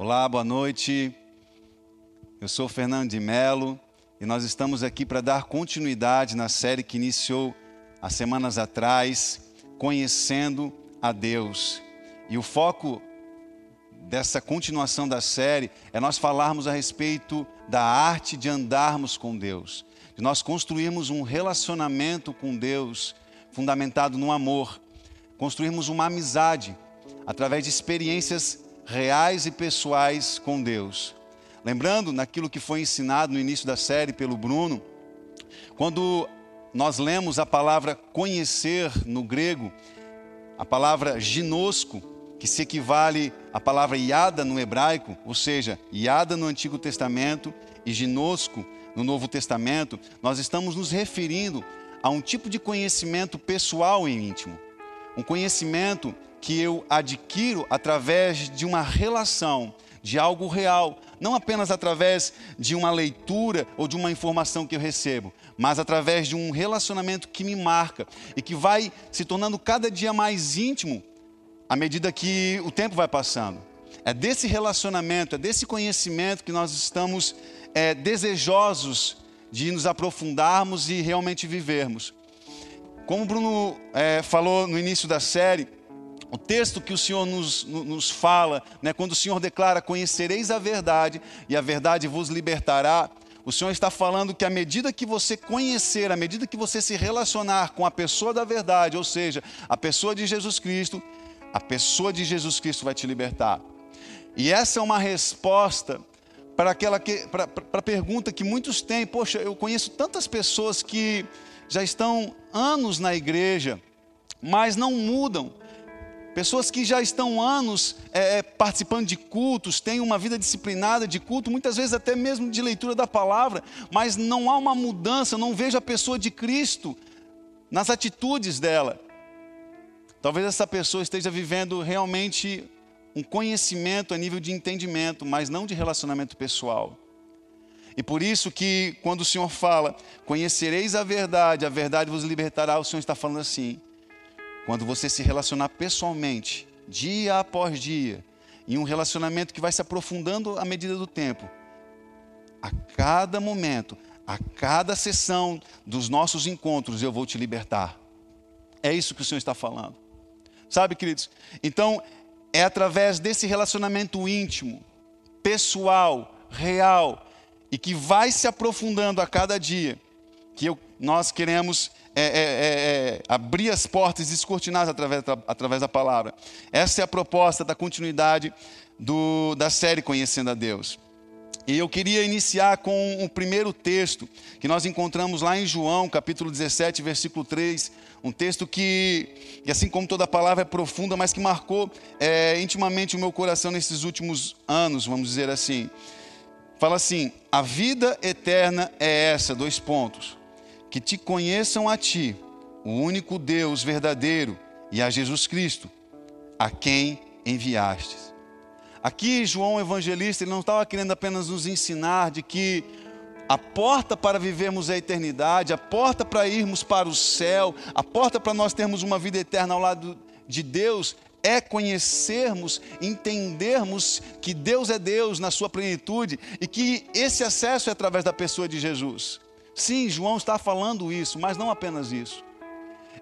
Olá, boa noite. Eu sou Fernando de Melo e nós estamos aqui para dar continuidade na série que iniciou há semanas atrás, Conhecendo a Deus. E o foco dessa continuação da série é nós falarmos a respeito da arte de andarmos com Deus, de nós construirmos um relacionamento com Deus fundamentado no amor, construirmos uma amizade através de experiências reais e pessoais com Deus. Lembrando naquilo que foi ensinado no início da série pelo Bruno, quando nós lemos a palavra conhecer no grego, a palavra ginosco, que se equivale à palavra iada no hebraico, ou seja, iada no Antigo Testamento e ginosco no Novo Testamento, nós estamos nos referindo a um tipo de conhecimento pessoal e íntimo. Um conhecimento que eu adquiro através de uma relação, de algo real, não apenas através de uma leitura ou de uma informação que eu recebo, mas através de um relacionamento que me marca e que vai se tornando cada dia mais íntimo à medida que o tempo vai passando. É desse relacionamento, é desse conhecimento que nós estamos é, desejosos de nos aprofundarmos e realmente vivermos. Como o Bruno é, falou no início da série, o texto que o Senhor nos, nos fala, né, quando o Senhor declara: Conhecereis a verdade e a verdade vos libertará. O Senhor está falando que à medida que você conhecer, à medida que você se relacionar com a pessoa da verdade, ou seja, a pessoa de Jesus Cristo, a pessoa de Jesus Cristo vai te libertar. E essa é uma resposta para aquela que, para, para a pergunta que muitos têm. Poxa, eu conheço tantas pessoas que já estão anos na igreja, mas não mudam Pessoas que já estão anos é, é, participando de cultos, têm uma vida disciplinada de culto, muitas vezes até mesmo de leitura da palavra, mas não há uma mudança, não vejo a pessoa de Cristo nas atitudes dela. Talvez essa pessoa esteja vivendo realmente um conhecimento a nível de entendimento, mas não de relacionamento pessoal. E por isso que quando o Senhor fala, conhecereis a verdade, a verdade vos libertará, o Senhor está falando assim: quando você se relacionar pessoalmente, dia após dia, em um relacionamento que vai se aprofundando à medida do tempo, a cada momento, a cada sessão dos nossos encontros, eu vou te libertar. É isso que o Senhor está falando. Sabe, queridos? Então, é através desse relacionamento íntimo, pessoal, real, e que vai se aprofundando a cada dia, que eu, nós queremos é, é, é, é, abrir as portas e descortinar através, através da palavra. Essa é a proposta da continuidade do, da série Conhecendo a Deus. E eu queria iniciar com o primeiro texto que nós encontramos lá em João, capítulo 17, versículo 3. Um texto que, que assim como toda palavra, é profunda, mas que marcou é, intimamente o meu coração nesses últimos anos, vamos dizer assim. Fala assim: a vida eterna é essa, dois pontos que te conheçam a ti, o único Deus verdadeiro, e a Jesus Cristo, a quem enviastes. Aqui, João Evangelista, ele não estava querendo apenas nos ensinar de que a porta para vivermos a eternidade, a porta para irmos para o céu, a porta para nós termos uma vida eterna ao lado de Deus é conhecermos, entendermos que Deus é Deus na sua plenitude e que esse acesso é através da pessoa de Jesus. Sim, João está falando isso, mas não apenas isso.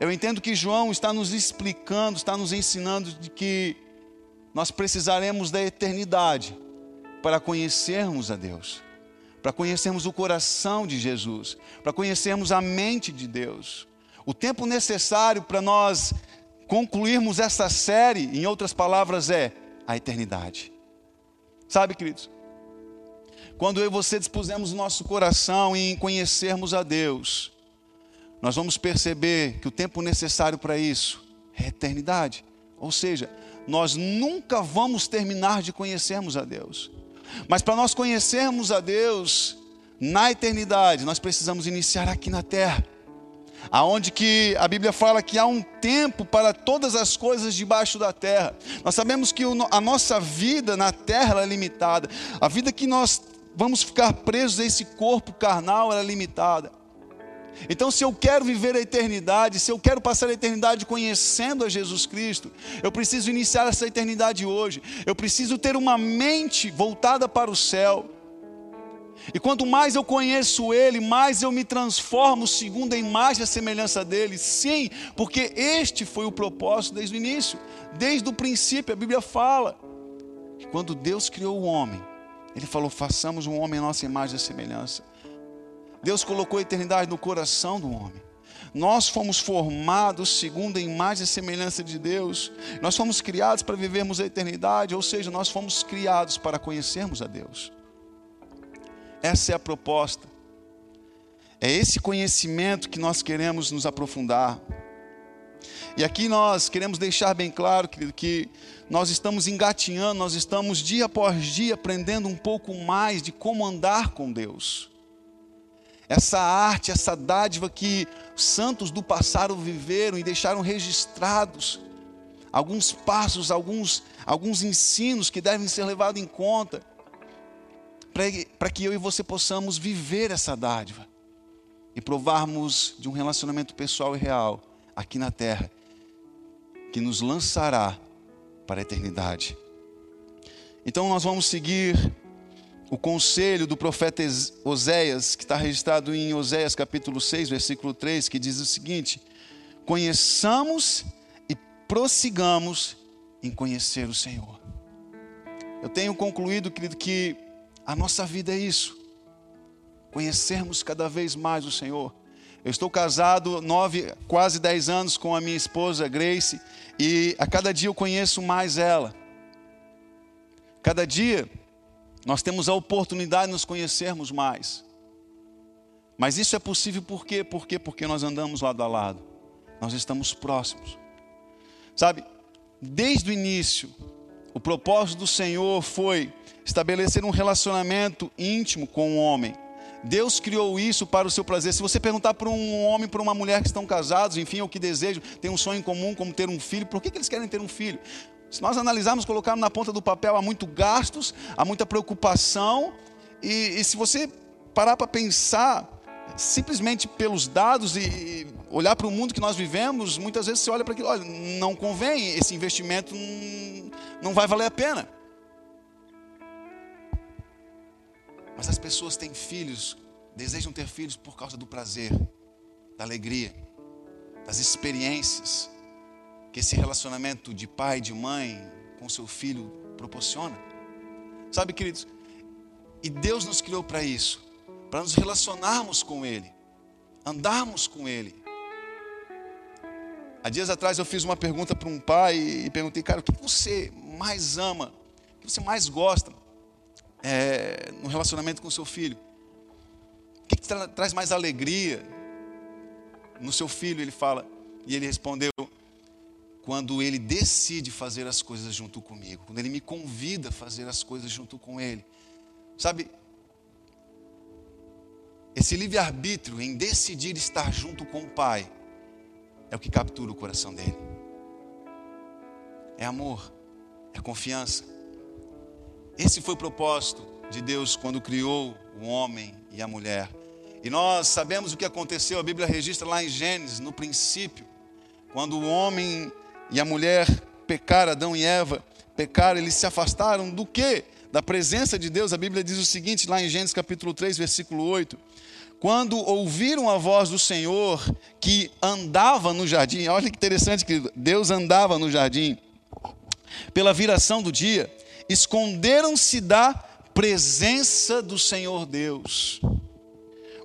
Eu entendo que João está nos explicando, está nos ensinando de que nós precisaremos da eternidade para conhecermos a Deus, para conhecermos o coração de Jesus, para conhecermos a mente de Deus. O tempo necessário para nós concluirmos essa série, em outras palavras, é a eternidade. Sabe, queridos? Quando eu e você dispusemos o nosso coração em conhecermos a Deus, nós vamos perceber que o tempo necessário para isso é a eternidade. Ou seja, nós nunca vamos terminar de conhecermos a Deus. Mas para nós conhecermos a Deus na eternidade, nós precisamos iniciar aqui na terra. Aonde que a Bíblia fala que há um tempo para todas as coisas debaixo da terra. Nós sabemos que a nossa vida na terra é limitada. A vida que nós vamos ficar presos a esse corpo carnal, é limitada. Então, se eu quero viver a eternidade, se eu quero passar a eternidade conhecendo a Jesus Cristo, eu preciso iniciar essa eternidade hoje. Eu preciso ter uma mente voltada para o céu. E quanto mais eu conheço Ele, mais eu me transformo segundo a imagem e a semelhança dele. Sim, porque este foi o propósito desde o início, desde o princípio. A Bíblia fala que quando Deus criou o homem, Ele falou: façamos um homem a nossa imagem e semelhança. Deus colocou a eternidade no coração do homem. Nós fomos formados segundo a imagem e semelhança de Deus. Nós fomos criados para vivermos a eternidade, ou seja, nós fomos criados para conhecermos a Deus. Essa é a proposta. É esse conhecimento que nós queremos nos aprofundar. E aqui nós queremos deixar bem claro, querido, que nós estamos engatinhando, nós estamos dia após dia aprendendo um pouco mais de como andar com Deus. Essa arte, essa dádiva que os santos do passado viveram e deixaram registrados, alguns passos, alguns, alguns ensinos que devem ser levados em conta para que eu e você possamos viver essa dádiva e provarmos de um relacionamento pessoal e real aqui na terra que nos lançará para a eternidade. Então nós vamos seguir o conselho do profeta Oséias, que está registrado em Oséias capítulo 6, versículo 3, que diz o seguinte: Conheçamos e prossigamos em conhecer o Senhor. Eu tenho concluído, querido, que a nossa vida é isso. Conhecermos cada vez mais o Senhor. Eu estou casado nove, quase dez anos com a minha esposa Grace e a cada dia eu conheço mais ela. Cada dia nós temos a oportunidade de nos conhecermos mais. Mas isso é possível por quê? Por quê? Porque nós andamos lado a lado. Nós estamos próximos. Sabe, desde o início, o propósito do Senhor foi estabelecer um relacionamento íntimo com o homem. Deus criou isso para o seu prazer. Se você perguntar para um homem, para uma mulher que estão casados, enfim, o que desejam, tem um sonho em comum, como ter um filho, por que, que eles querem ter um filho? Se nós analisarmos, colocarmos na ponta do papel, há muito gastos, há muita preocupação, e, e se você parar para pensar, simplesmente pelos dados e olhar para o mundo que nós vivemos, muitas vezes você olha para aquilo, olha, não convém, esse investimento não, vai valer a pena. Mas as pessoas têm filhos, desejam ter filhos por causa do prazer, da alegria, das experiências que esse relacionamento de pai de mãe com seu filho proporciona. Sabe, queridos? E Deus nos criou para isso, para nos relacionarmos com Ele, andarmos com Ele. Há dias atrás eu fiz uma pergunta para um pai e perguntei, cara, o que você mais ama, o que você mais gosta? é, no relacionamento com o seu filho? O que, que tra traz mais alegria no seu filho? Ele fala, e ele respondeu: quando ele decide fazer as coisas junto comigo, quando ele me convida a fazer as coisas junto com ele. Sabe, esse livre-arbítrio em decidir estar junto com o Pai é o que captura o coração dele. É amor, é confiança, esse foi o propósito de Deus quando criou o homem e a mulher. E nós sabemos o que aconteceu, a Bíblia registra lá em Gênesis, no princípio, quando o homem e a mulher pecaram, Adão e Eva pecaram, eles se afastaram do quê? Da presença de Deus. A Bíblia diz o seguinte, lá em Gênesis capítulo 3, versículo 8: Quando ouviram a voz do Senhor que andava no jardim, olha que interessante, querido, Deus andava no jardim, pela viração do dia, esconderam-se da presença do Senhor Deus.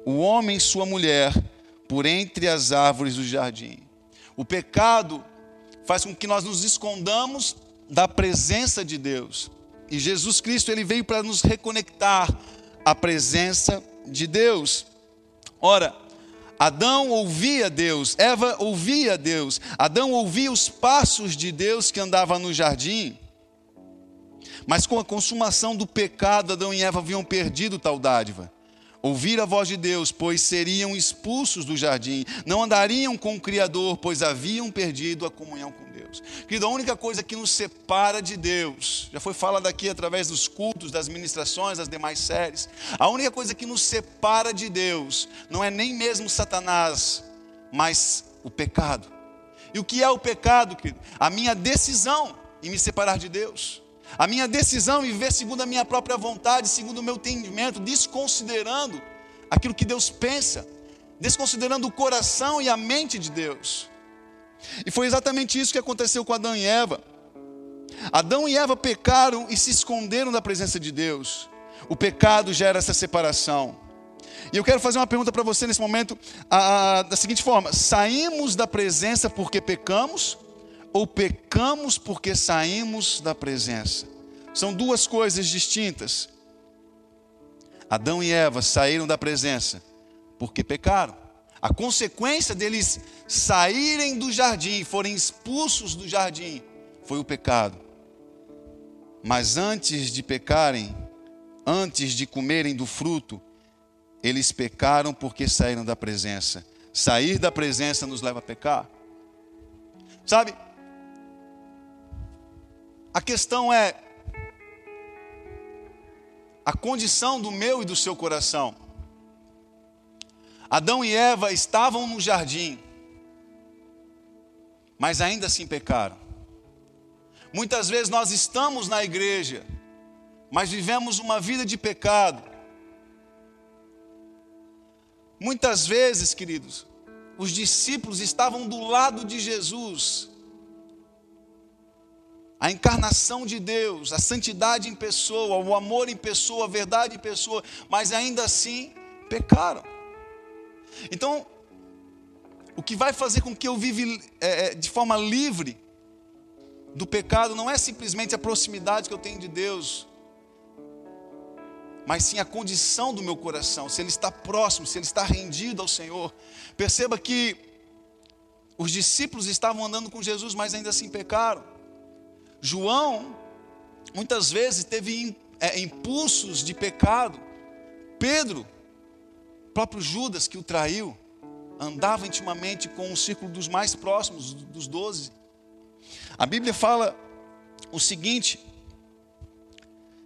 O homem e sua mulher por entre as árvores do jardim. O pecado faz com que nós nos escondamos da presença de Deus. E Jesus Cristo ele veio para nos reconectar à presença de Deus. Ora, Adão ouvia Deus, Eva ouvia Deus, Adão ouvia os passos de Deus que andava no jardim. Mas com a consumação do pecado, Adão e Eva haviam perdido tal dádiva. Ouvir a voz de Deus, pois seriam expulsos do jardim, não andariam com o Criador, pois haviam perdido a comunhão com Deus. Querido, a única coisa que nos separa de Deus, já foi falado aqui através dos cultos, das ministrações, das demais séries, a única coisa que nos separa de Deus não é nem mesmo Satanás, mas o pecado. E o que é o pecado, querido? A minha decisão em me separar de Deus. A minha decisão em viver segundo a minha própria vontade, segundo o meu entendimento, desconsiderando aquilo que Deus pensa, desconsiderando o coração e a mente de Deus. E foi exatamente isso que aconteceu com Adão e Eva. Adão e Eva pecaram e se esconderam da presença de Deus. O pecado gera essa separação. E eu quero fazer uma pergunta para você nesse momento, a, a, da seguinte forma: saímos da presença porque pecamos, ou pecamos porque saímos da presença? São duas coisas distintas. Adão e Eva saíram da presença porque pecaram. A consequência deles saírem do jardim, forem expulsos do jardim, foi o pecado. Mas antes de pecarem, antes de comerem do fruto, eles pecaram porque saíram da presença. Sair da presença nos leva a pecar. Sabe? A questão é a condição do meu e do seu coração. Adão e Eva estavam no jardim, mas ainda assim pecaram. Muitas vezes nós estamos na igreja, mas vivemos uma vida de pecado. Muitas vezes, queridos, os discípulos estavam do lado de Jesus, a encarnação de Deus, a santidade em pessoa, o amor em pessoa, a verdade em pessoa, mas ainda assim pecaram. Então, o que vai fazer com que eu viva é, é, de forma livre do pecado não é simplesmente a proximidade que eu tenho de Deus, mas sim a condição do meu coração, se ele está próximo, se ele está rendido ao Senhor. Perceba que os discípulos estavam andando com Jesus, mas ainda assim pecaram. João, muitas vezes, teve é, impulsos de pecado. Pedro, próprio Judas que o traiu, andava intimamente com o círculo dos mais próximos, dos doze. A Bíblia fala o seguinte,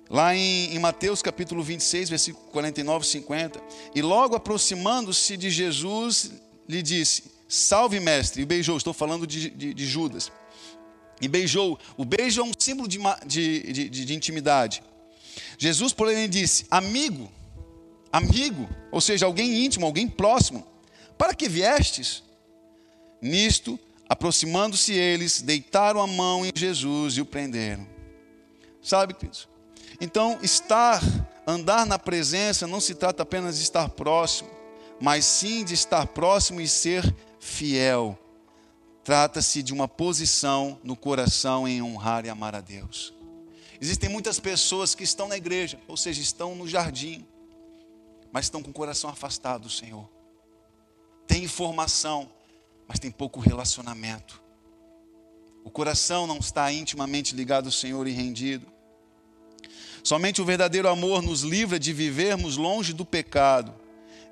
lá em, em, Mateus capítulo 26, versículo 49 e 50. E logo aproximando-se de Jesus, lhe disse: Salve, mestre, e beijou. Estou falando de, de, de Judas. E beijou. O beijo é um símbolo de, de, de intimidade. Jesus, porém, disse: Amigo, amigo, ou seja, alguém íntimo, alguém próximo. Para que viestes? Nisto, aproximando-se eles, deitaram a mão em Jesus e o prenderam. Sabe, queridos? Então, estar, andar na presença não se trata apenas de estar próximo, mas sim de estar próximo e ser fiel. Trata-se de uma posição no coração em honrar e amar a Deus. Existem muitas pessoas que estão na igreja, ou seja, estão no jardim, mas estão com o coração afastado do Senhor. Tem informação, mas tem pouco relacionamento. O coração não está intimamente ligado ao Senhor e rendido. Somente o verdadeiro amor nos livra de vivermos longe do pecado.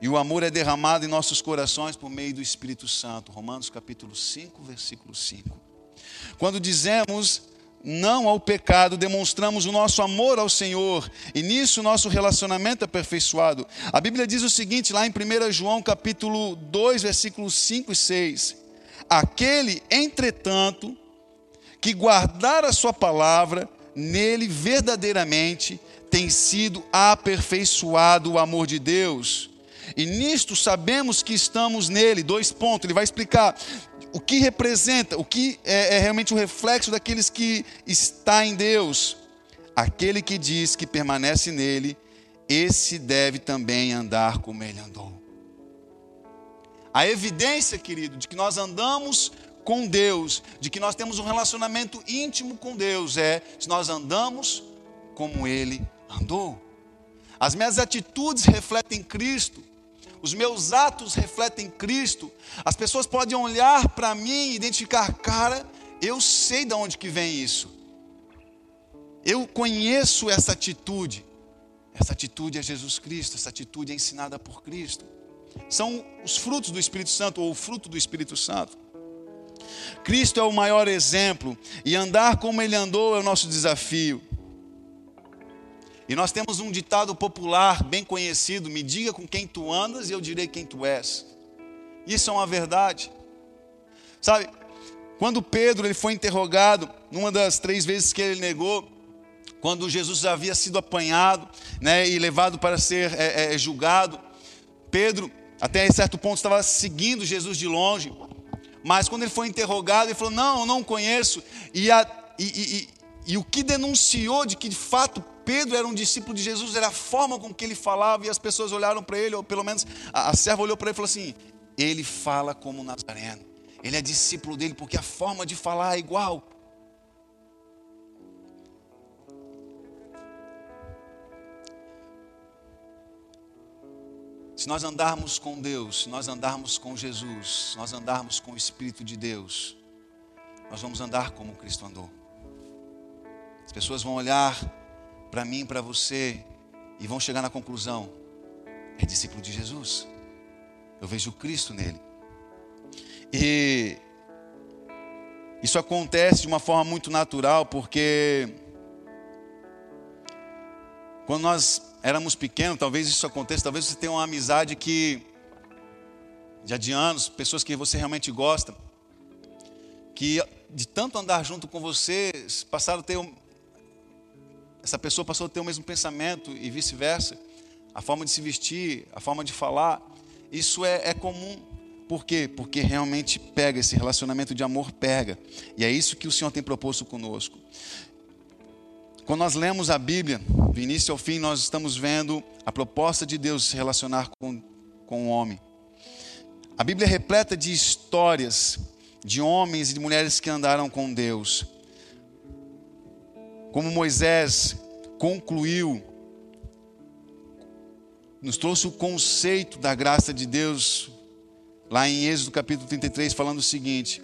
E o amor é derramado em nossos corações por meio do Espírito Santo. Romanos capítulo 5, versículo 5. Quando dizemos não ao pecado, demonstramos o nosso amor ao Senhor, e nisso o nosso relacionamento é aperfeiçoado. A Bíblia diz o seguinte, lá em 1 João capítulo 2, versículos 5 e 6: Aquele, entretanto, que guardar a sua palavra, nele verdadeiramente tem sido aperfeiçoado o amor de Deus. E nisto sabemos que estamos nele. Dois pontos, ele vai explicar o que representa, o que é, é realmente o reflexo daqueles que está em Deus. Aquele que diz que permanece nele, esse deve também andar como ele andou. A evidência, querido, de que nós andamos com Deus, de que nós temos um relacionamento íntimo com Deus, é se nós andamos como Ele andou. As minhas atitudes refletem Cristo, os meus atos refletem Cristo. As pessoas podem olhar para mim e identificar, cara, eu sei de onde que vem isso. Eu conheço essa atitude. Essa atitude é Jesus Cristo, essa atitude é ensinada por Cristo. São os frutos do Espírito Santo ou o fruto do Espírito Santo. Cristo é o maior exemplo e andar como ele andou é o nosso desafio. E nós temos um ditado popular bem conhecido: me diga com quem tu andas e eu direi quem tu és. Isso é uma verdade. Sabe, quando Pedro ele foi interrogado, numa das três vezes que ele negou, quando Jesus havia sido apanhado né, e levado para ser é, é, julgado, Pedro, até certo ponto, estava seguindo Jesus de longe, mas quando ele foi interrogado, ele falou: Não, eu não conheço. E, a, e, e, e o que denunciou de que de fato Pedro era um discípulo de Jesus, era a forma com que ele falava, e as pessoas olharam para ele, ou pelo menos a, a serva olhou para ele e falou assim: Ele fala como Nazareno, ele é discípulo dele, porque a forma de falar é igual. Se nós andarmos com Deus, se nós andarmos com Jesus, se nós andarmos com o Espírito de Deus, nós vamos andar como Cristo andou. As pessoas vão olhar para mim, para você, e vão chegar na conclusão: é discípulo de Jesus. Eu vejo Cristo nele. E isso acontece de uma forma muito natural, porque quando nós éramos pequenos, talvez isso aconteça, talvez você tenha uma amizade que, já de anos, pessoas que você realmente gosta, que de tanto andar junto com você, passaram a ter, essa pessoa passou a ter o mesmo pensamento e vice-versa, a forma de se vestir, a forma de falar, isso é, é comum. Por quê? Porque realmente pega, esse relacionamento de amor pega. E é isso que o Senhor tem proposto conosco. Quando nós lemos a Bíblia, do início ao fim, nós estamos vendo a proposta de Deus se relacionar com, com o homem. A Bíblia é repleta de histórias de homens e de mulheres que andaram com Deus. Como Moisés concluiu, nos trouxe o conceito da graça de Deus, lá em Êxodo capítulo 33, falando o seguinte: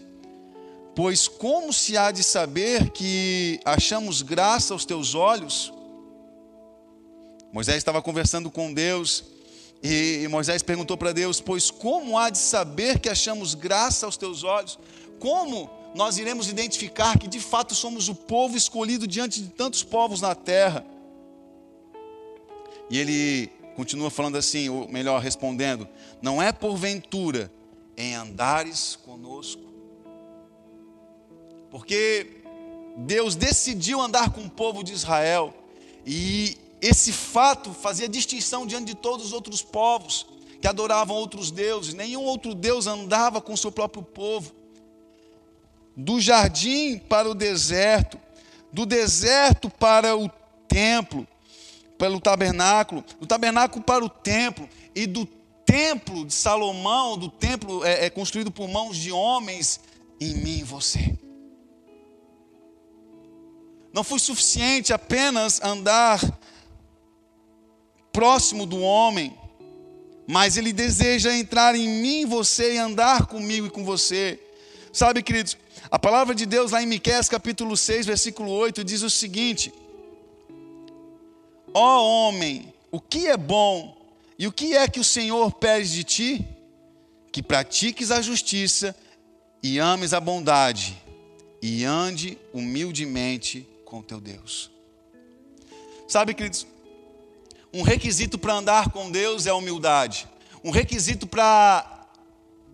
Pois como se há de saber que achamos graça aos teus olhos? Moisés estava conversando com Deus e Moisés perguntou para Deus: Pois como há de saber que achamos graça aos teus olhos? Como nós iremos identificar que de fato somos o povo escolhido diante de tantos povos na terra? E ele continua falando assim, ou melhor, respondendo: Não é porventura em andares conosco porque Deus decidiu andar com o povo de Israel e esse fato fazia distinção diante de todos os outros povos que adoravam outros deuses. Nenhum outro Deus andava com o seu próprio povo. Do jardim para o deserto, do deserto para o templo, pelo tabernáculo, do tabernáculo para o templo e do templo de Salomão, do templo é, é construído por mãos de homens, em mim e você. Não foi suficiente apenas andar próximo do homem, mas ele deseja entrar em mim, você e andar comigo e com você. Sabe, queridos, a palavra de Deus lá em Miqueias capítulo 6, versículo 8 diz o seguinte: Ó oh, homem, o que é bom e o que é que o Senhor pede de ti? Que pratiques a justiça e ames a bondade e ande humildemente com teu Deus. Sabe, queridos, um requisito para andar com Deus é a humildade. Um requisito para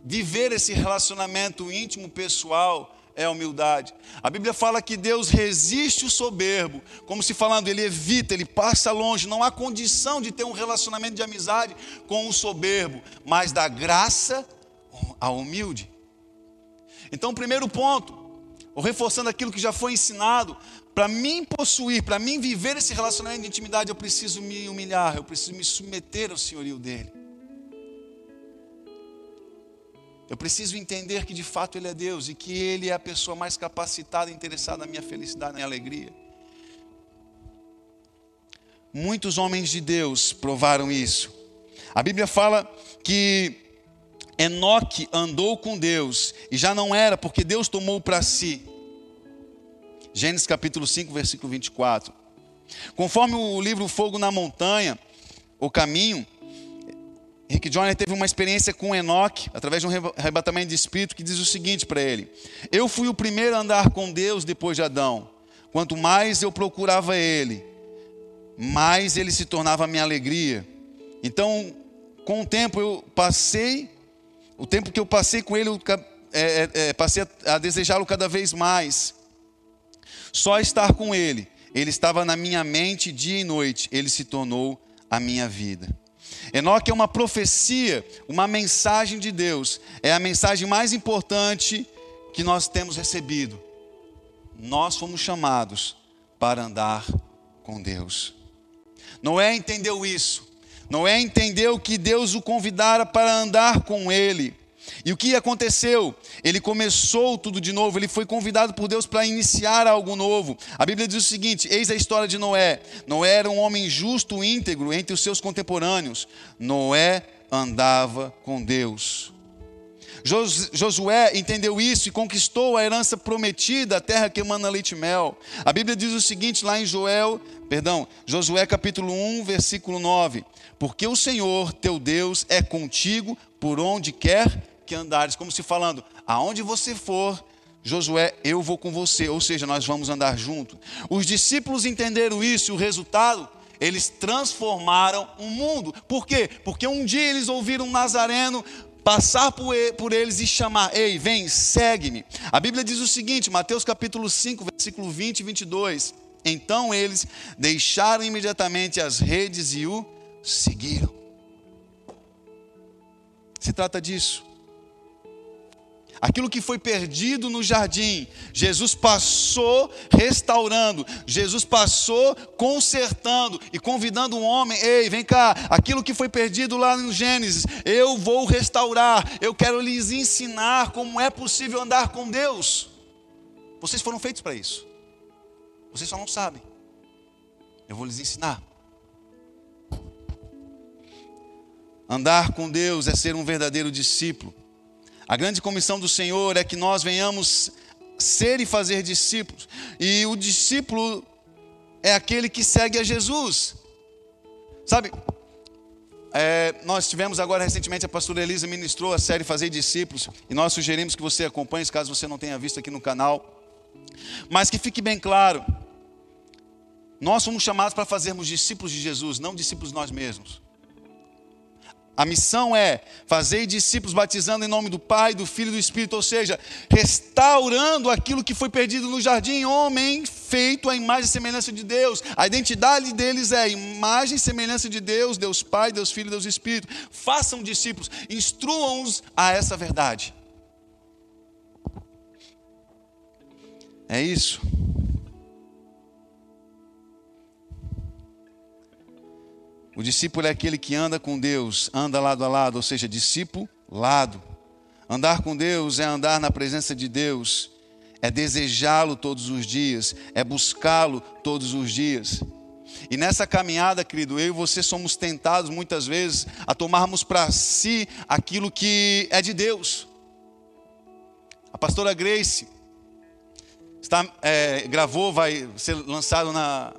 viver esse relacionamento íntimo, pessoal, é a humildade. A Bíblia fala que Deus resiste o soberbo, como se falando, ele evita, ele passa longe. Não há condição de ter um relacionamento de amizade com o soberbo, mas da graça ao humilde. Então, primeiro ponto, reforçando aquilo que já foi ensinado, para mim possuir, para mim viver esse relacionamento de intimidade, eu preciso me humilhar, eu preciso me submeter ao senhorio dele. Eu preciso entender que de fato Ele é Deus e que Ele é a pessoa mais capacitada e interessada na minha felicidade, na minha alegria. Muitos homens de Deus provaram isso. A Bíblia fala que Enoque andou com Deus e já não era porque Deus tomou para si. Gênesis capítulo 5, versículo 24. Conforme o livro Fogo na Montanha, o caminho, Rick Joyner teve uma experiência com Enoque, através de um arrebatamento de espírito, que diz o seguinte para ele: Eu fui o primeiro a andar com Deus depois de Adão. Quanto mais eu procurava Ele, mais Ele se tornava a minha alegria. Então, com o tempo eu passei, o tempo que eu passei com Ele, eu é, é, é, passei a, a desejá-lo cada vez mais. Só estar com Ele, Ele estava na minha mente dia e noite, Ele se tornou a minha vida. Enoque é uma profecia, uma mensagem de Deus. É a mensagem mais importante que nós temos recebido. Nós fomos chamados para andar com Deus. Noé entendeu isso. Noé entendeu que Deus o convidara para andar com ele. E o que aconteceu? Ele começou tudo de novo, ele foi convidado por Deus para iniciar algo novo. A Bíblia diz o seguinte: eis a história de Noé. Noé era um homem justo, íntegro entre os seus contemporâneos. Noé andava com Deus. Josué entendeu isso e conquistou a herança prometida, a terra que emana leite e mel. A Bíblia diz o seguinte lá em Joel, perdão, Josué capítulo 1, versículo 9: Porque o Senhor teu Deus é contigo por onde quer que andares, como se falando, aonde você for, Josué, eu vou com você, ou seja, nós vamos andar junto. Os discípulos entenderam isso e o resultado, eles transformaram o mundo. Por quê? Porque um dia eles ouviram um Nazareno passar por eles e chamar: Ei, vem, segue-me. A Bíblia diz o seguinte, Mateus capítulo 5, versículo 20 e 22. Então eles deixaram imediatamente as redes e o seguiram. Se trata disso. Aquilo que foi perdido no jardim, Jesus passou restaurando, Jesus passou consertando e convidando um homem: ei, vem cá, aquilo que foi perdido lá no Gênesis, eu vou restaurar, eu quero lhes ensinar como é possível andar com Deus. Vocês foram feitos para isso, vocês só não sabem, eu vou lhes ensinar. Andar com Deus é ser um verdadeiro discípulo. A grande comissão do Senhor é que nós venhamos ser e fazer discípulos. E o discípulo é aquele que segue a Jesus. Sabe, é, nós tivemos agora recentemente, a pastora Elisa ministrou a série Fazer Discípulos, e nós sugerimos que você acompanhe, caso você não tenha visto aqui no canal. Mas que fique bem claro, nós somos chamados para fazermos discípulos de Jesus, não discípulos nós mesmos. A missão é fazer discípulos batizando em nome do Pai, do Filho e do Espírito, ou seja, restaurando aquilo que foi perdido no jardim, homem feito à imagem e semelhança de Deus. A identidade deles é imagem e semelhança de Deus, Deus Pai, Deus Filho, Deus Espírito. Façam discípulos, instruam-os a essa verdade. É isso. O discípulo é aquele que anda com Deus, anda lado a lado, ou seja, discípulo lado. Andar com Deus é andar na presença de Deus, é desejá-lo todos os dias, é buscá-lo todos os dias. E nessa caminhada, querido, eu e você somos tentados muitas vezes a tomarmos para si aquilo que é de Deus. A pastora Grace está, é, gravou, vai ser lançado na,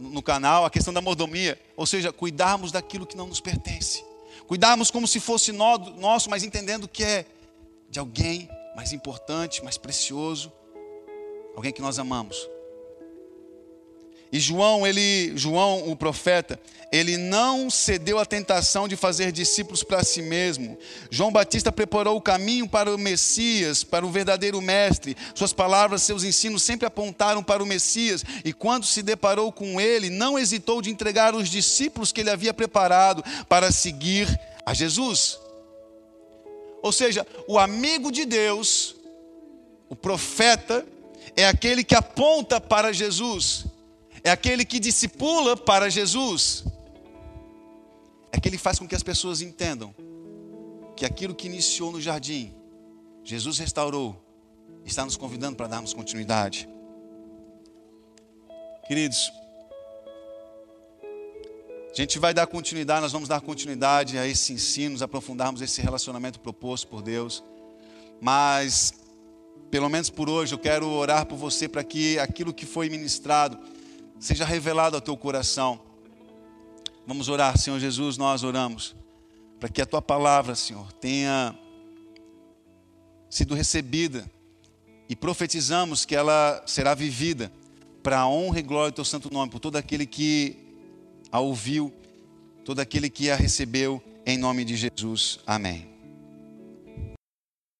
no canal, a questão da mordomia, ou seja, cuidarmos daquilo que não nos pertence. Cuidarmos como se fosse nosso, mas entendendo que é de alguém mais importante, mais precioso, alguém que nós amamos. E João, ele, João, o profeta, ele não cedeu à tentação de fazer discípulos para si mesmo. João Batista preparou o caminho para o Messias, para o verdadeiro mestre. Suas palavras, seus ensinos sempre apontaram para o Messias, e quando se deparou com ele, não hesitou de entregar os discípulos que ele havia preparado para seguir a Jesus. Ou seja, o amigo de Deus, o profeta, é aquele que aponta para Jesus é aquele que discipula para Jesus. É aquele que faz com que as pessoas entendam que aquilo que iniciou no jardim, Jesus restaurou, está nos convidando para darmos continuidade. Queridos, a gente vai dar continuidade, nós vamos dar continuidade a esse ensino, nos aprofundarmos esse relacionamento proposto por Deus. Mas, pelo menos por hoje, eu quero orar por você para que aquilo que foi ministrado seja revelado ao teu coração. Vamos orar, Senhor Jesus, nós oramos para que a tua palavra, Senhor, tenha sido recebida e profetizamos que ela será vivida para a honra e glória do teu santo nome, por todo aquele que a ouviu, todo aquele que a recebeu, em nome de Jesus. Amém.